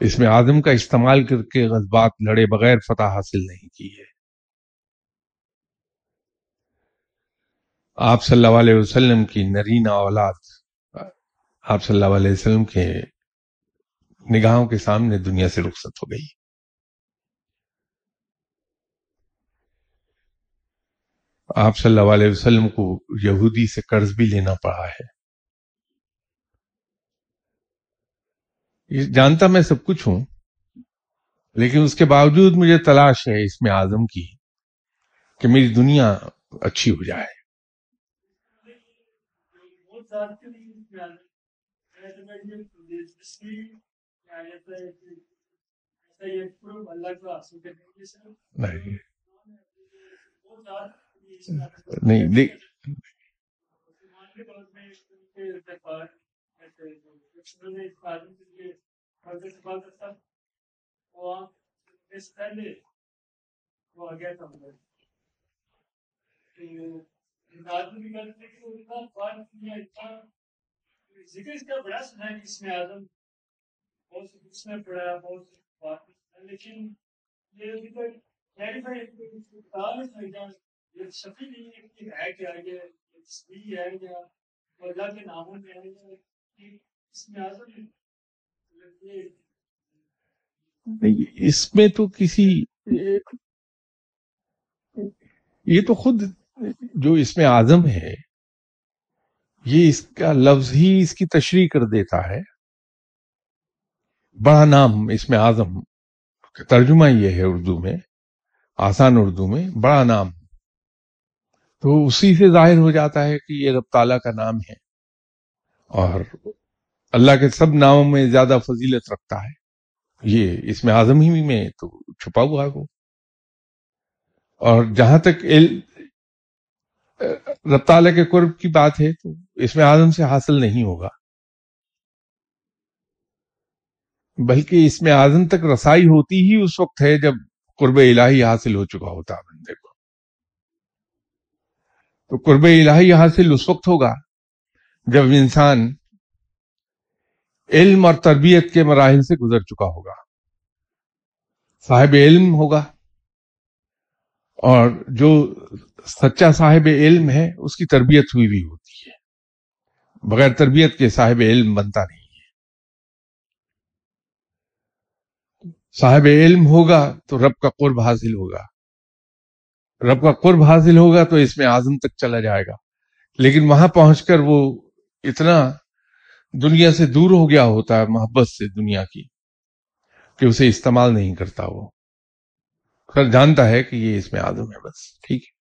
اس میں آدم کا استعمال کر کے غذبات لڑے بغیر فتح حاصل نہیں کی ہے۔ آپ صلی اللہ علیہ وسلم کی نرینہ اولاد، آپ صلی اللہ علیہ وسلم کے نگاہوں کے سامنے دنیا سے رخصت ہو گئی۔ آپ صلی اللہ علیہ وسلم کو یہودی سے قرض بھی لینا پڑا ہے۔ جانتا میں سب کچھ ہوں، لیکن اس کے باوجود مجھے تلاش ہے اس میں آزم کی کہ میری دنیا اچھی ہو جائے۔ نہیں۔ ذکر اس کا بڑا سنا ہے اس میں آدم بہت سے اس میں پڑھا بہت سے بات لیکن یہ ابھی تک کلیریفائی یہ شفی نہیں ہے ہے کیا، یہ تصویر ہے یا اللہ کے ناموں میں ہے یا اس میں آدم اس میں تو کسی یہ تو خود جو اس میں آزم ہے، یہ اس کا لفظ ہی اس کی تشریح کر دیتا ہے۔ بڑا نام اس میں آزم ترجمہ یہ ہے اردو میں، آسان اردو میں، بڑا نام۔ تو اسی سے ظاہر ہو جاتا ہے کہ یہ رب تعالیٰ کا نام ہے۔ اور اللہ کے سب ناموں میں زیادہ فضیلت رکھتا ہے۔ یہ اس میں آزم ہی میں تو چھپا ہوا وہ۔ اور جہاں تک رب تعالیٰ کے قرب کی بات ہے تو اس میں آدم سے حاصل نہیں ہوگا۔ بلکہ اس میں آدم تک رسائی ہوتی ہی اس وقت ہے جب قرب الہی حاصل ہو چکا ہوتا بندے کو۔ تو قرب الہی حاصل اس وقت ہوگا جب انسان علم اور تربیت کے مراحل سے گزر چکا ہوگا۔ صاحب علم ہوگا اور جو سچا صاحب علم ہے، اس کی تربیت ہوئی بھی ہوتی ہے۔ بغیر تربیت کے صاحب علم بنتا نہیں ہے۔ صاحب علم ہوگا تو رب کا قرب حاصل ہوگا۔ رب کا قرب حاصل ہوگا تو اس میں آزم تک چلا جائے گا۔ لیکن وہاں پہنچ کر وہ اتنا دنیا سے دور ہو گیا ہوتا ہے، محبت سے دنیا کی، کہ اسے استعمال نہیں کرتا وہ۔ خیر، جانتا ہے کہ یہ اس میں آدم ہے بس، ٹھیک ہے۔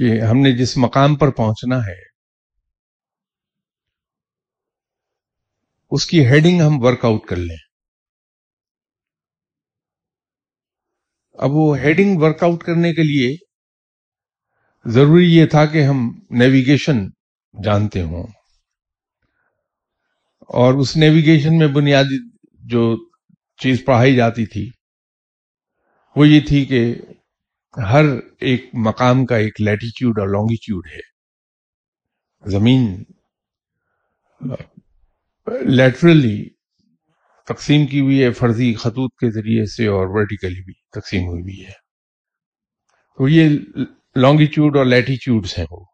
کہ ہم نے جس مقام پر پہنچنا ہے، اس کی ہیڈنگ ہم ورک آؤٹ کر لیں۔ اب وہ ہیڈنگ ورک آؤٹ کرنے کے لیے ضروری یہ تھا کہ ہم نیویگیشن جانتے ہوں۔ اور اس نیویگیشن میں بنیادی جو چیز پڑھائی جاتی تھی، وہ یہ تھی کہ ہر ایک مقام کا ایک لیٹیچیوڈ اور لانگیچیوڈ ہے۔ زمین لیٹرلی تقسیم کی ہوئی ہے، فرضی خطوط کے ذریعے سے اور ورٹیکلی بھی تقسیم ہوئی ہوئی ہے۔ تو یہ لانگیچیوڈ اور لیٹیچیوڈز ہیں وہ۔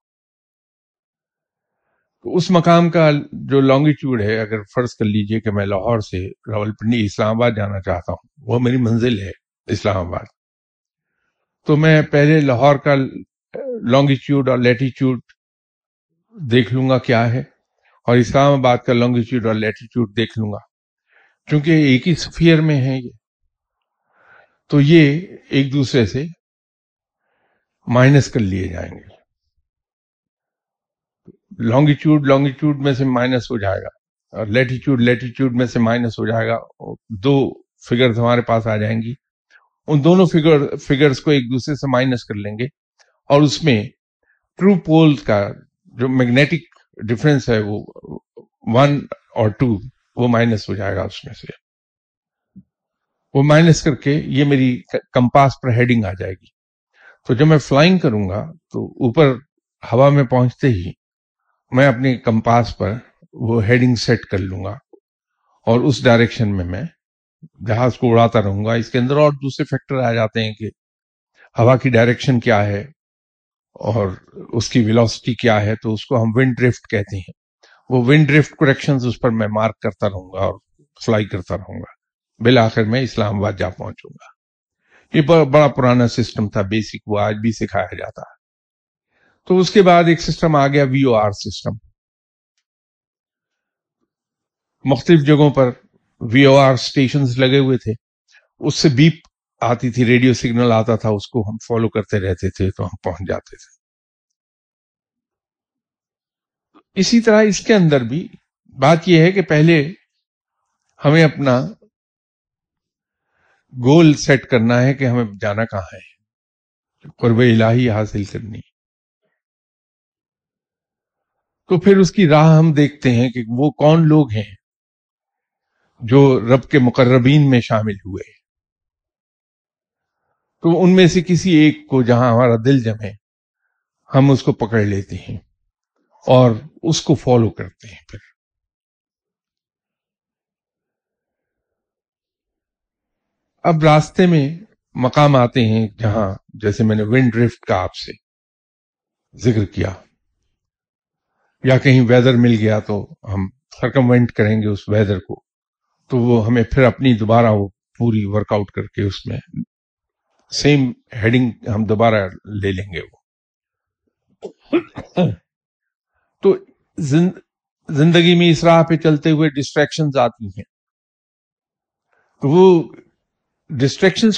تو اس مقام کا جو لانگیچیوڈ ہے، اگر فرض کر لیجیے کہ میں لاہور سے راول پنڈی اسلام آباد جانا چاہتا ہوں، وہ میری منزل ہے اسلام آباد۔ تو میں پہلے لاہور کا لانگیچیوڈ اور لیٹیچیوڈ دیکھ لوں گا کیا ہے اور اسلام آباد کا لانگیچیوڈ اور لیٹیچیوڈ دیکھ لوں گا۔ چونکہ ایک ہی سفیر میں ہے یہ۔ تو یہ ایک دوسرے سے مائنس کر لیے جائیں گے۔ لانگیچیوڈ لانگیچیوڈ میں سے مائنس ہو جائے گا اور لیٹیچیوڈ لیٹیچیوڈ میں سے مائنس ہو جائے گا۔ دو فگر ہمارے پاس آ جائیں گی۔ ان دونوں فگر فگرز کو ایک دوسرے سے مائنس کر لیں گے اور اس میں ٹرو پول کا جو میگنیٹک ڈفرینس ہے وہ ون اور ٹو وہ مائنس ہو جائے گا اس میں سے۔ وہ مائنس کر کے یہ میری کمپاس پر ہیڈنگ آ جائے گی۔ تو جب میں فلائنگ کروں گا تو اوپر ہوا میں پہنچتے ہی میں اپنے کمپاس پر وہ ہیڈنگ سیٹ کر لوں گا اور اس ڈائریکشن میں میں جہاز کو اڑاتا رہوں گا، اس کے اندر اور دوسرے فیکٹر آ جاتے ہیں کہ ہوا کی ڈائریکشن کیا ہے اور اس کی ویلوسٹی کیا ہے، تو اس کو ہم ونڈ ڈرفٹ کہتے ہیں۔ وہ ونڈ ڈرفٹ کریکشن اس پر میں مارک کرتا رہوں گا اور فلائی کرتا رہوں گا۔ بالآخر میں اسلام آباد جا پہنچوں گا۔ یہ بڑا پرانا سسٹم تھا بیسک وہ آج بھی سکھایا جاتا ہے۔ تو اس کے بعد ایک سسٹم آ گیا وی او آر سسٹم مختلف جگہوں پر وی او آر اسٹیشن لگے ہوئے تھے۔ اس سے بیپ آتی تھی، ریڈیو سگنل آتا تھا، اس کو ہم فالو کرتے رہتے تھے تو ہم پہنچ جاتے تھے۔ اسی طرح اس کے اندر بھی بات یہ ہے کہ پہلے ہمیں اپنا گول سیٹ کرنا ہے کہ ہمیں جانا کہاں ہے۔ قرب الہی حاصل کرنی۔ تو پھر اس کی راہ ہم دیکھتے ہیں کہ وہ کون لوگ ہیں۔ جو رب کے مقربین میں شامل ہوئے۔ تو ان میں سے کسی ایک کو جہاں ہمارا دل جمے، ہم اس کو پکڑ لیتے ہیں اور اس کو فالو کرتے ہیں پھر۔ اب راستے میں مقام آتے ہیں جہاں جیسے میں نے ونڈ ڈرفٹ کا آپ سے ذکر کیا۔ یا کہیں ویدر مل گیا تو ہم سرکم کریں گے اس ویدر کو۔ تو وہ ہمیں پھر اپنی دوبارہ وہ پوری ورک آؤٹ کر کے اس میں سیم ہیڈنگ ہم دوبارہ لے لیں گے وہ۔ تو زندگی میں اس راہ پہ چلتے ہوئے ڈسٹریکشن آتی ہیں۔ تو وہ ڈسٹریکشن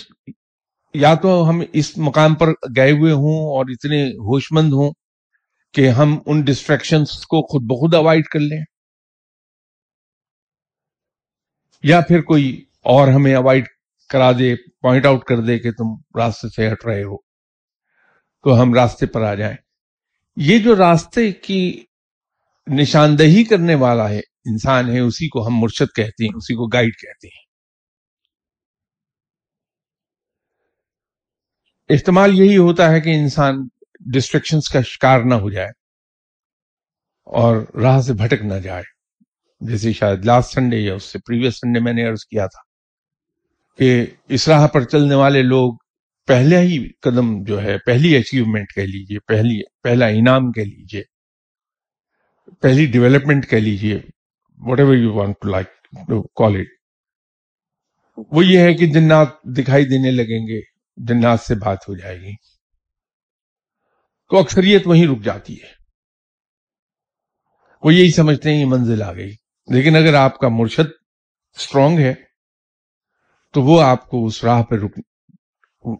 یا تو ہم اس مقام پر گئے ہوئے ہوں اور اتنے ہوش مند ہوں کہ ہم ان ڈسٹریکشن کو خود بخود اوائڈ کر لیں۔ یا پھر کوئی اور ہمیں اوائڈ کرا دے پوائنٹ آؤٹ کر دے کہ تم راستے سے ہٹ رہے ہو، تو ہم راستے پر آ جائیں۔ یہ جو راستے کی نشاندہی کرنے والا ہے، انسان ہے، اسی کو ہم مرشد کہتے ہیں، اسی کو گائیڈ کہتے ہیں۔ احتمال یہی ہوتا ہے کہ انسان ڈسٹریکشنز کا شکار نہ ہو جائے اور راہ سے بھٹک نہ جائے۔ جیسے شاید لاسٹ سنڈے یا اس سے پریویس سنڈے میں نے عرض کیا تھا کہ اس راہ پر چلنے والے لوگ پہلے ہی قدم جو ہے، پہلی اچیومنٹ کہہ لیجیے، پہلی، پہلا انعام کہہ لیجیے، پہلی ڈیولپمنٹ کہہ لیجیے whatever you want to like call it وہ یہ ہے کہ جنات دکھائی دینے لگیں گے، جنات سے بات ہو جائے گی، تو اکثریت وہیں رک جاتی ہے۔ وہ یہی سمجھتے ہیں، یہ منزل آ گئی۔ لیکن اگر آپ کا مرشد اسٹرانگ ہے، تو وہ آپ کو اس راہ پہ رک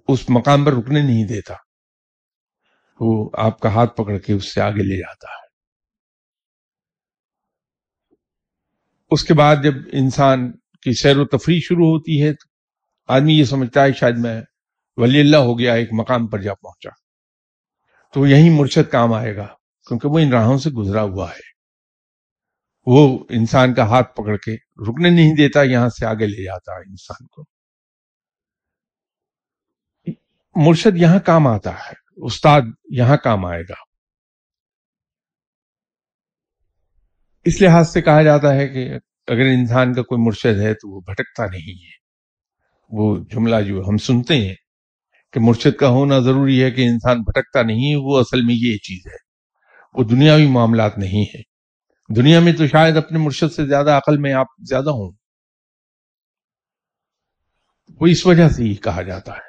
اس مقام پر رکنے نہیں دیتا۔ وہ آپ کا ہاتھ پکڑ کے اس سے آگے لے جاتا ہے۔ اس کے بعد جب انسان کی سیر و تفریح شروع ہوتی ہے تو آدمی یہ سمجھتا ہے شاید میں ولی اللہ ہو گیا، ایک مقام پر جا پہنچا۔ تو یہی مرشد کام آئے گا، کیونکہ وہ ان راہوں سے گزرا ہوا ہے۔ وہ انسان کا ہاتھ پکڑ کے رکنے نہیں دیتا، یہاں سے آگے لے جاتا ہے انسان کو۔ مرشد یہاں کام آتا ہے، استاد یہاں کام آئے گا۔ اس لحاظ سے کہا جاتا ہے کہ اگر انسان کا کوئی مرشد ہے تو وہ بھٹکتا نہیں ہے۔ وہ جملہ جو ہم سنتے ہیں کہ مرشد کا ہونا ضروری ہے کہ انسان بھٹکتا نہیں ہے وہ اصل میں یہ چیز ہے۔ وہ دنیاوی معاملات نہیں ہے دنیا میں تو شاید اپنے مرشد سے زیادہ عقل میں آپ زیادہ ہوں۔ وہ اس وجہ سے ہی کہا جاتا ہے۔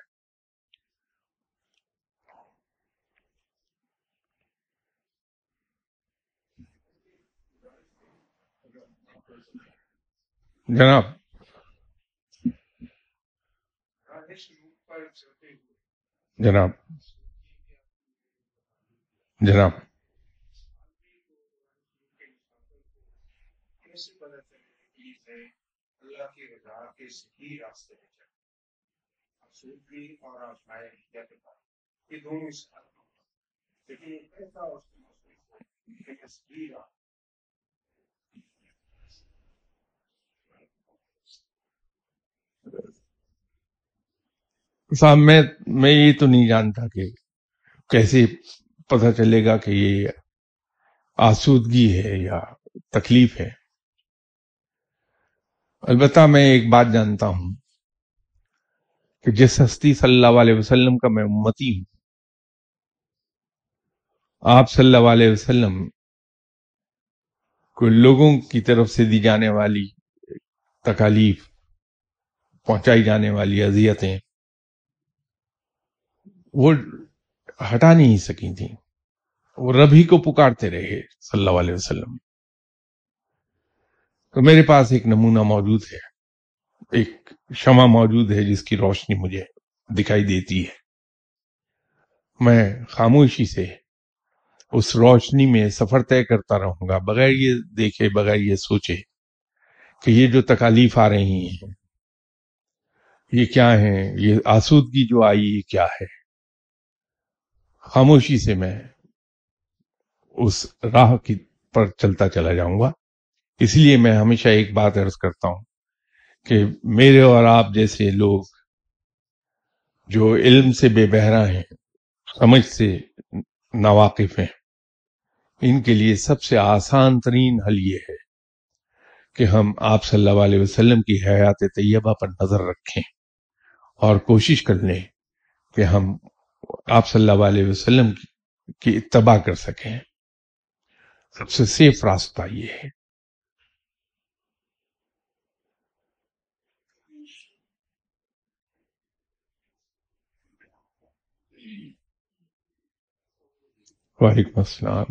جناب جناب جناب کیسے پتا چلے کہ ہے اللہ کی رضا کے راستے پہ چلے۔ صوفی اور آزمائے کیا کہتا یہ دونوں ساتھ لیکن ایسا اس کی مصروف ہو کہ صحیح راہ صاحب، میں میں یہ تو نہیں جانتا کہ کیسے پتہ چلے گا کہ یہ آسودگی ہے یا تکلیف ہے۔ البتہ میں ایک بات جانتا ہوں کہ جس ہستی صلی اللہ علیہ وسلم کا میں امتی ہوں، آپ صلی اللہ علیہ وسلم کو لوگوں کی طرف سے دی جانے والی تکالیف، پہنچائی جانے والی اذیتیں، وہ ہٹا نہیں سکی تھیں۔ وہ ربی کو پکارتے رہے صلی اللہ علیہ وسلم۔ تو میرے پاس ایک نمونہ موجود ہے، ایک شمع موجود ہے جس کی روشنی مجھے دکھائی دیتی ہے۔ میں خاموشی سے اس روشنی میں سفر طے کرتا رہوں گا، بغیر یہ دیکھے، بغیر یہ سوچے کہ یہ جو تکالیف آ رہی ہیں، یہ کیا ہیں؟ یہ آسودگی جو آئی، یہ کیا ہے؟ خاموشی سے میں اس راہ کی پر چلتا چلا جاؤں گا۔ اس لیے میں ہمیشہ ایک بات عرض کرتا ہوں کہ میرے اور آپ جیسے لوگ جو علم سے بے بہرا ہیں، سمجھ سے ناواقف ہیں، ان کے لیے سب سے آسان ترین حل یہ ہے کہ ہم آپ صلی اللہ علیہ وسلم کی حیات طیبہ پر نظر رکھیں اور کوشش کر لیں کہ ہم آپ صلی اللہ علیہ وسلم کی اتباع کر سکیں۔ سب سے سیف راستہ یہ ہے۔ وعلیکم السلام۔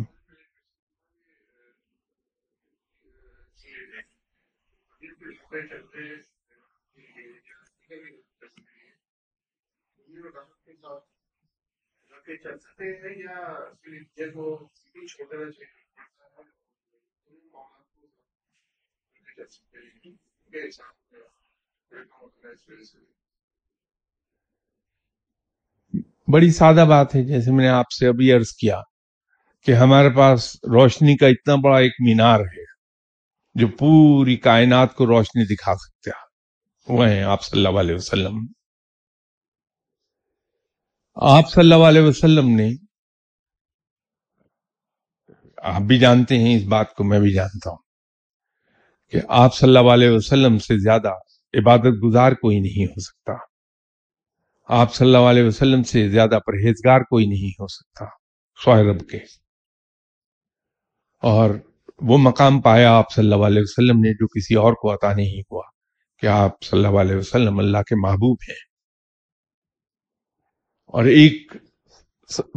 بڑی سادہ بات ہے جیسے میں نے آپ سے ابھی عرض کیا۔ کہ ہمارے پاس روشنی کا اتنا بڑا ایک مینار ہے جو پوری کائنات کو روشنی دکھا سکتا ہے وہ ہیں آپ صلی اللہ علیہ وسلم۔ آپ صلی اللہ علیہ وسلم نے آپ بھی جانتے ہیں، اس بات کو میں بھی جانتا ہوں کہ آپ صلی اللہ علیہ وسلم سے زیادہ عبادت گزار کوئی نہیں ہو سکتا۔ آپ صلی اللہ علیہ وسلم سے زیادہ پرہیزگار کوئی نہیں ہو سکتا۔ سوائے رب کے۔ اور وہ مقام پایا آپ صلی اللہ علیہ وسلم نے جو کسی اور کو عطا نہیں ہوا کہ آپ صلی اللہ علیہ وسلم اللہ کے محبوب ہیں۔ اور ایک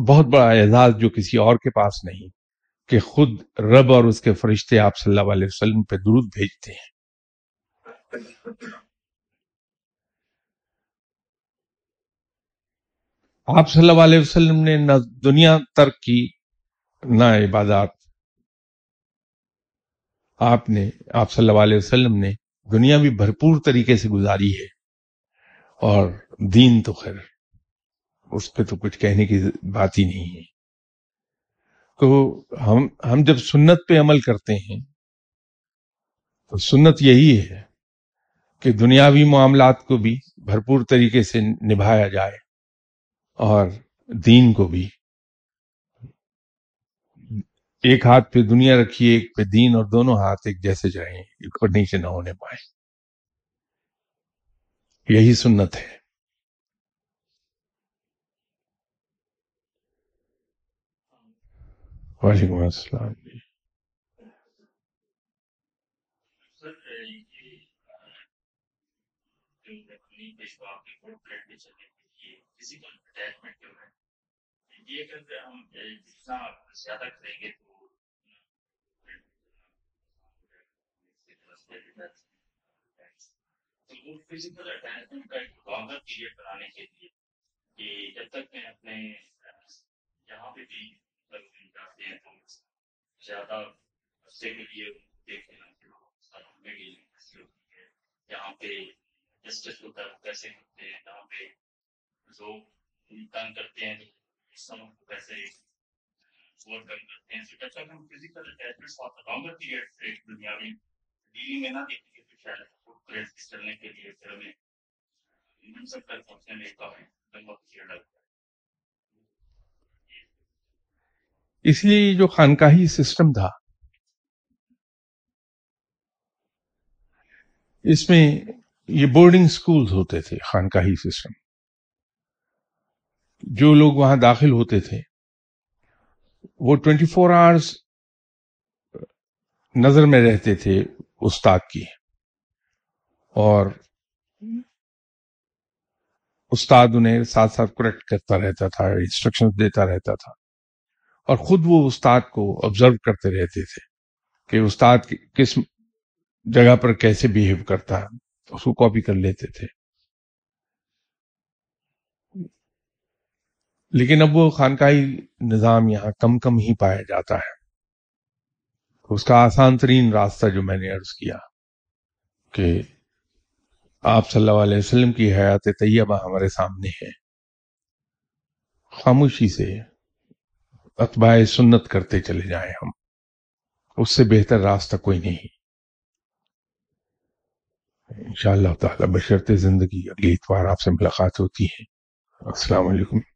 بہت بڑا اعزاز جو کسی اور کے پاس نہیں کہ خود رب اور اس کے فرشتے آپ صلی اللہ علیہ وسلم پہ درود بھیجتے ہیں۔ آپ صلی اللہ علیہ وسلم نے نہ دنیا ترک کی نہ عبادات آپ نے، آپ صلی اللہ علیہ وسلم نے دنیا بھی بھرپور طریقے سے گزاری ہے۔ اور دین تو خیر، اس پہ تو کچھ کہنے کی بات ہی نہیں ہے۔ تو ہم ہم جب سنت پہ عمل کرتے ہیں، تو سنت یہی ہے کہ دنیاوی معاملات کو بھی بھرپور طریقے سے نبھایا جائے اور دین کو بھی۔ ایک ہاتھ پہ دنیا رکھیے، ایک پہ دین، اور دونوں ہاتھ ایک جیسے رہیں اوپر نیچے نہ ہونے پائے یہی سنت ہے۔ وعلیکم السلام۔ جی یہ جو ہم جتنا زیادہ کریں گے تو وہ فزیکل کا ایک لانگر پیریڈ بنانے کے لیے کہ جب تک میں اپنے یہاں پہ بھی ہیں تو زیادہ عرصے کے لیے دیکھنا یہاں پہ جسٹس کیسے ہیں یہاں پہ لوگ تنگ کرتے ہیں سمجھ کو کیسے کرتے ہیں جب تک ہم فزیکل اٹیچمنٹ لانگر پیریڈ ایک دنیا میں ڈیلی میں نہ دیکھیں گے تو شاید چلنے کے لیے پھر ہمیں ان سب تک پہنچنے میں کافی لمبا پیریڈ لگتا ہے اس لیے جو خانقاہی سسٹم تھا، اس میں یہ بورڈنگ سکولز ہوتے تھے، خانقاہی سسٹم۔ جو لوگ وہاں داخل ہوتے تھے، وہ ٹوینٹی فور آورس نظر میں رہتے تھے استاد کی اور استاد انہیں ساتھ ساتھ کریکٹ کرتا رہتا تھا انسٹرکشن دیتا رہتا تھا۔ اور خود وہ استاد کو آبزرو کرتے رہتے تھے کہ استاد کس جگہ پر کیسے بہیو کرتا ہے، اس کو کاپی کر لیتے تھے۔ لیکن اب وہ خانقاہی نظام یہاں کم کم ہی پایا جاتا ہے۔ اس کا آسان ترین راستہ جو میں نے عرض کیا کہ آپ صلی اللہ علیہ وسلم کی حیات طیبہ ہمارے سامنے ہے۔ خاموشی سے اتباع سنت کرتے چلے جائیں ہم۔ اس سے بہتر راستہ کوئی نہیں۔ ان شاء اللہ تعالی بشرط زندگی اگلی اتوار آپ سے ملاقات ہوتی ہے۔ السلام علیکم۔